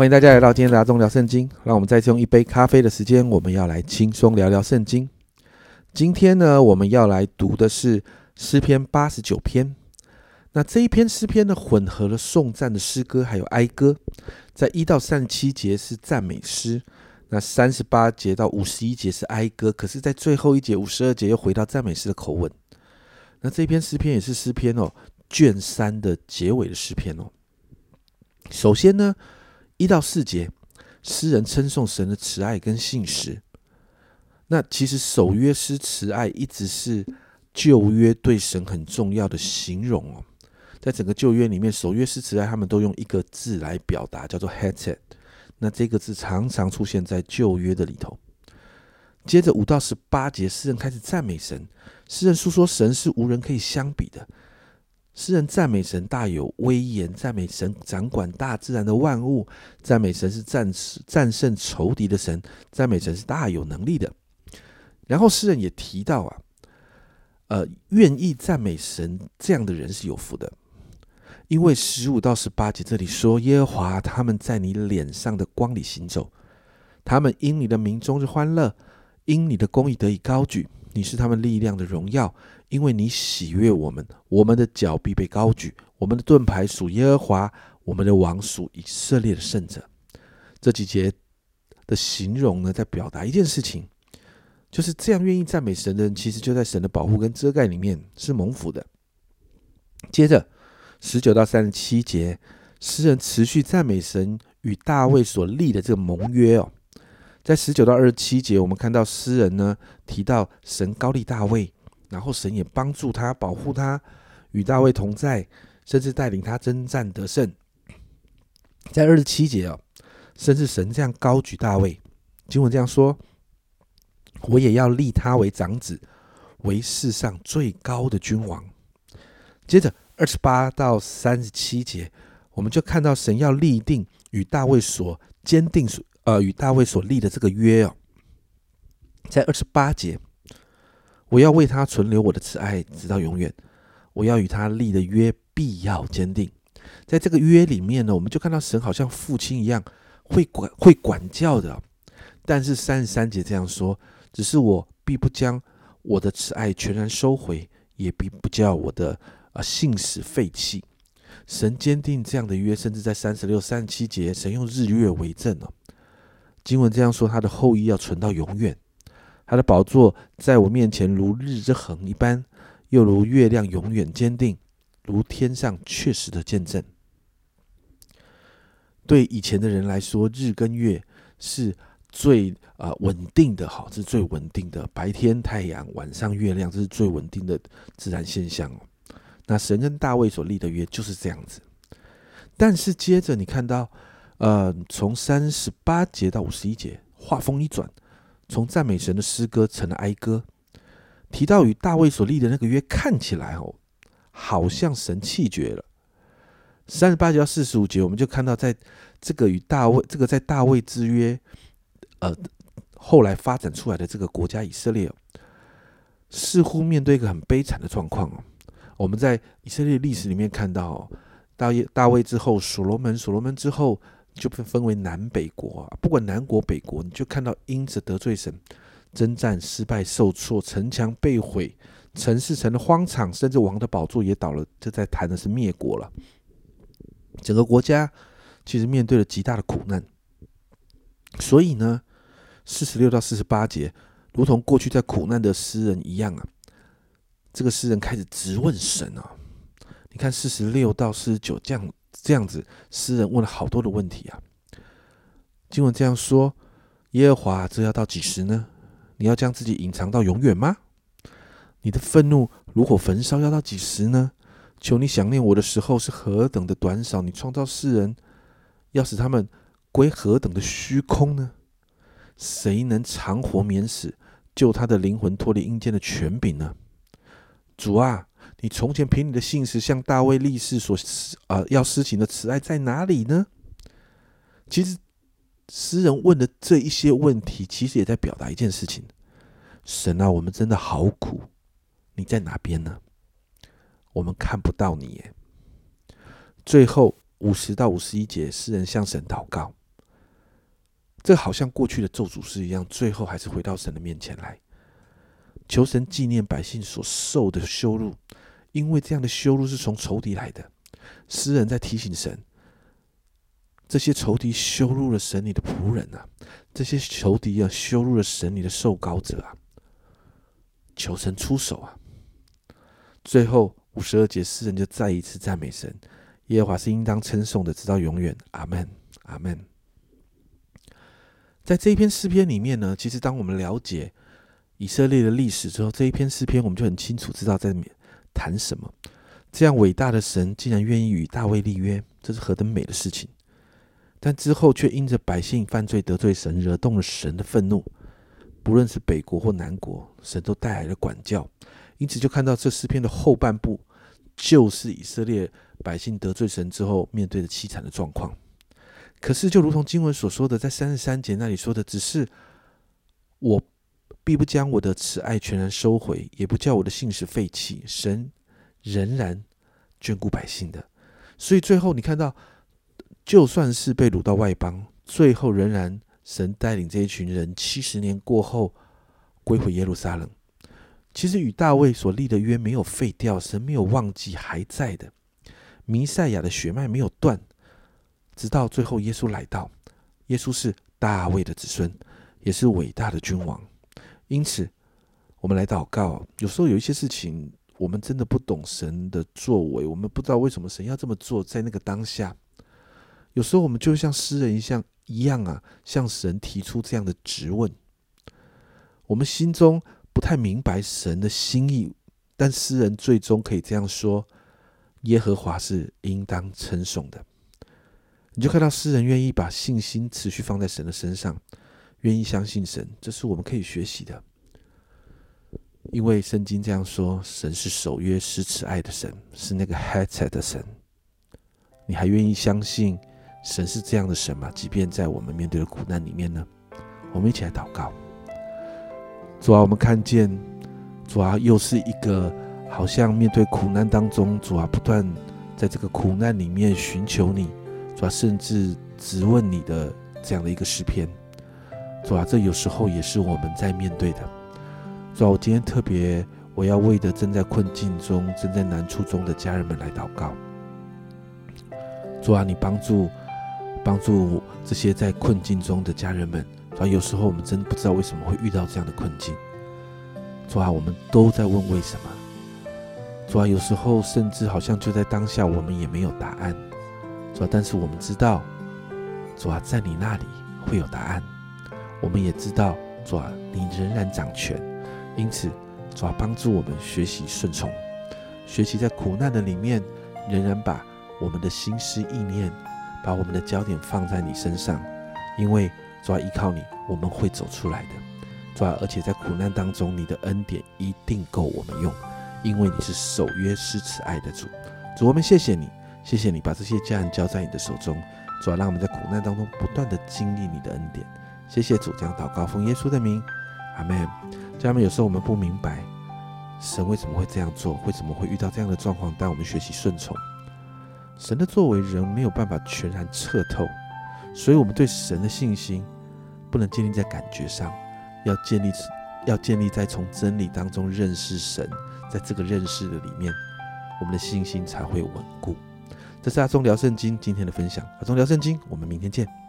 欢迎大家来到今天的阿忠聊圣经。让我们再次用一杯咖啡的时间，我们要来轻松聊聊圣经。今天呢，我们要来读的是诗篇八十九篇。那这一篇诗篇呢，混合了颂赞的诗歌，还有哀歌。在一到三十七节是赞美诗，那三十八节到五十一节是哀歌。可是，在最后一节五十二节又回到赞美诗的口吻。那这篇诗篇也是诗篇哦，卷三的结尾的诗篇哦。首先呢，一到四节，诗人称颂神的慈爱跟信实。那其实守约诗慈爱一直是旧约对神很重要的形容哦。在整个旧约里面，守约诗慈爱他们都用一个字来表达，叫做 “hetet”。那这个字常常出现在旧约的里头。接着五到十八节，诗人开始赞美神。诗人诉说神是无人可以相比的。诗人赞美神大有威严，赞美神掌管大自然的万物，赞美神是战战胜仇敌的神，赞美神是大有能力的。然后诗人也提到啊，呃，愿意赞美神这样的人是有福的，因为十五到十八节这里说，耶和华他们在你脸上的光里行走，他们因你的名终日欢乐。因你的公义得以高举，你是他们力量的荣耀。因为你喜悦我们，我们的脚必被高举。我们的盾牌属耶和华，我们的王属以色列的圣者。这几节的形容呢，在表达一件事情，就是这样愿意赞美神的人，其实就在神的保护跟遮盖里面是蒙福的。接着十九到三十七节，诗人持续赞美神与大卫所立的这个盟约哦。在十九到二十七节，我们看到诗人呢提到神高立大卫，然后神也帮助他、保护他，与大卫同在，甚至带领他征战得胜。在二十七节哦，甚至神这样高举大卫，经文这样说：“我也要立他为长子，为世上最高的君王。”接着二十八到三十七节，我们就看到神要立定与大卫所坚定所。呃，与大卫所立的这个约哦，在二十八节，我要为他存留我的慈爱，直到永远。我要与他立的约必要坚定。在这个约里面呢，我们就看到神好像父亲一样，会管会管教的。但是三十三节这样说，只是我必不将我的慈爱全然收回，也必不叫我的啊信使废弃。神坚定这样的约，甚至在三十六、三十七节，神用日月为证哦。经文这样说：“他的后裔要存到永远，他的宝座在我面前如日之恒一般，又如月亮永远坚定，如天上确实的见证。”对以前的人来说，日跟月是最啊稳定的，好，是最稳定的。白天太阳，晚上月亮，这是最稳定的自然现象哦。那神跟大卫所立的约就是这样子。但是接着你看到。呃，从三十八节到五十一节，画风一转，从赞美神的诗歌成了哀歌。提到与大卫所立的那个约，看起来哦，好像神气绝了。三十八节到四十五节，我们就看到，在这个与大卫，这个在大卫之约，呃，后来发展出来的这个国家以色列，似乎面对一个很悲惨的状况哦。我们在以色列历史里面看到，大大卫之后，所罗门，所罗门之后。就被分为南北国啊，不管南国北国，你就看到因着得罪神，征战失败受挫，城墙被毁，城市成了荒场，甚至王的宝座也倒了。这在谈的是灭国了。整个国家其实面对了极大的苦难。所以呢，四十六到四十八节，如同过去在苦难的诗人一样啊，这个诗人开始直问神啊。你看四十六到四十九这样。这样子，诗人问了好多的问题啊。经文这样说：“耶和华，这要到几时呢？你要将自己隐藏到永远吗？你的愤怒如火焚烧，要到几时呢？求你想念我的时候是何等的短少！你创造世人，要使他们归何等的虚空呢？谁能长活免死，救他的灵魂脱离阴间的权柄呢？主啊！”你从前凭你的信实向大卫立誓所施啊要施行的慈爱在哪里呢？其实诗人问的这一些问题，其实也在表达一件事情：神啊，我们真的好苦，你在哪边呢？我们看不到你耶。最后五十到五十一节，诗人向神祷告，这好像过去的咒诅诗一样，最后还是回到神的面前来，求神纪念百姓所受的羞辱，因为这样的羞辱是从仇敌来的。诗人在提醒神，这些仇敌羞辱了神你的仆人啊，这些仇敌啊羞辱了神你的受膏者啊，求神出手啊！最后五十二节，诗人就再一次赞美神，耶和华是应当称颂的，直到永远。阿门，阿门。在这一篇诗篇里面呢，其实当我们了解以色列的历史之后，这一篇诗篇我们就很清楚知道在谈什么。这样伟大的神竟然愿意与大卫立约，这是何等美的事情！但之后却因着百姓犯罪得罪神，惹动了神的愤怒。不论是北国或南国，神都带来了管教。因此，就看到这诗篇的后半部，就是以色列百姓得罪神之后面对的凄惨的状况。可是，就如同经文所说的，在三十三节那里说的，只是我必不将我的慈爱全然收回，也不叫我的信使废弃。神仍然眷顾百姓的，所以最后你看到，就算是被掳到外邦，最后仍然神带领这一群人七十年过后归回耶路撒冷。其实与大卫所立的约没有废掉，神没有忘记，还在的。弥赛亚的血脉没有断。直到最后，耶稣来到。耶稣是大卫的子孙，也是伟大的君王。因此，我们来祷告。有时候有一些事情，我们真的不懂神的作为，我们不知道为什么神要这么做。在那个当下，有时候我们就像诗人一样一样啊，向神提出这样的质问。我们心中不太明白神的心意，但诗人最终可以这样说：耶和华是应当称颂的。你就看到诗人愿意把信心持续放在神的身上，愿意相信神，这是我们可以学习的。因为圣经这样说：神是守约施慈爱的神，是那个 h a t 的神。你还愿意相信神是这样的神吗？即便在我们面对的苦难里面呢？我们一起来祷告。主啊，我们看见主啊，又是一个好像面对苦难当中，主啊，不断在这个苦难里面寻求你。主啊，甚至质问你的这样的一个诗篇，主啊，这有时候也是我们在面对的。主啊，我今天特别，我要为的正在困境中、正在难处中的家人们来祷告。主啊，你帮助帮助这些在困境中的家人们。主啊，有时候我们真的不知道为什么会遇到这样的困境。主啊，我们都在问为什么。主啊，有时候甚至好像就在当下，我们也没有答案。主啊，但是我们知道，主啊，在你那里会有答案。我们也知道，主啊，你仍然掌权。因此，主啊，帮助我们学习顺从，学习在苦难的里面，仍然把我们的心思意念，把我们的焦点放在你身上。因为主啊，依靠你，我们会走出来的。主啊，而且在苦难当中，你的恩典一定够我们用，因为你是守约施慈爱的主。主，我们谢谢你。谢谢你把这些家人交在你的手中，主啊让我们在苦难当中不断的经历你的恩典。谢谢主，这样祷告奉耶稣的名，阿门。家人们，有时候我们不明白神为什么会这样做，为什么会遇到这样的状况，但我们学习顺从神的作为，人没有办法全然彻透，所以我们对神的信心不能建立在感觉上，要建立要建立在从真理当中认识神，在这个认识的里面，我们的信心才会稳固。这是阿忠聊圣经今天的分享，阿忠聊圣经，我们明天见。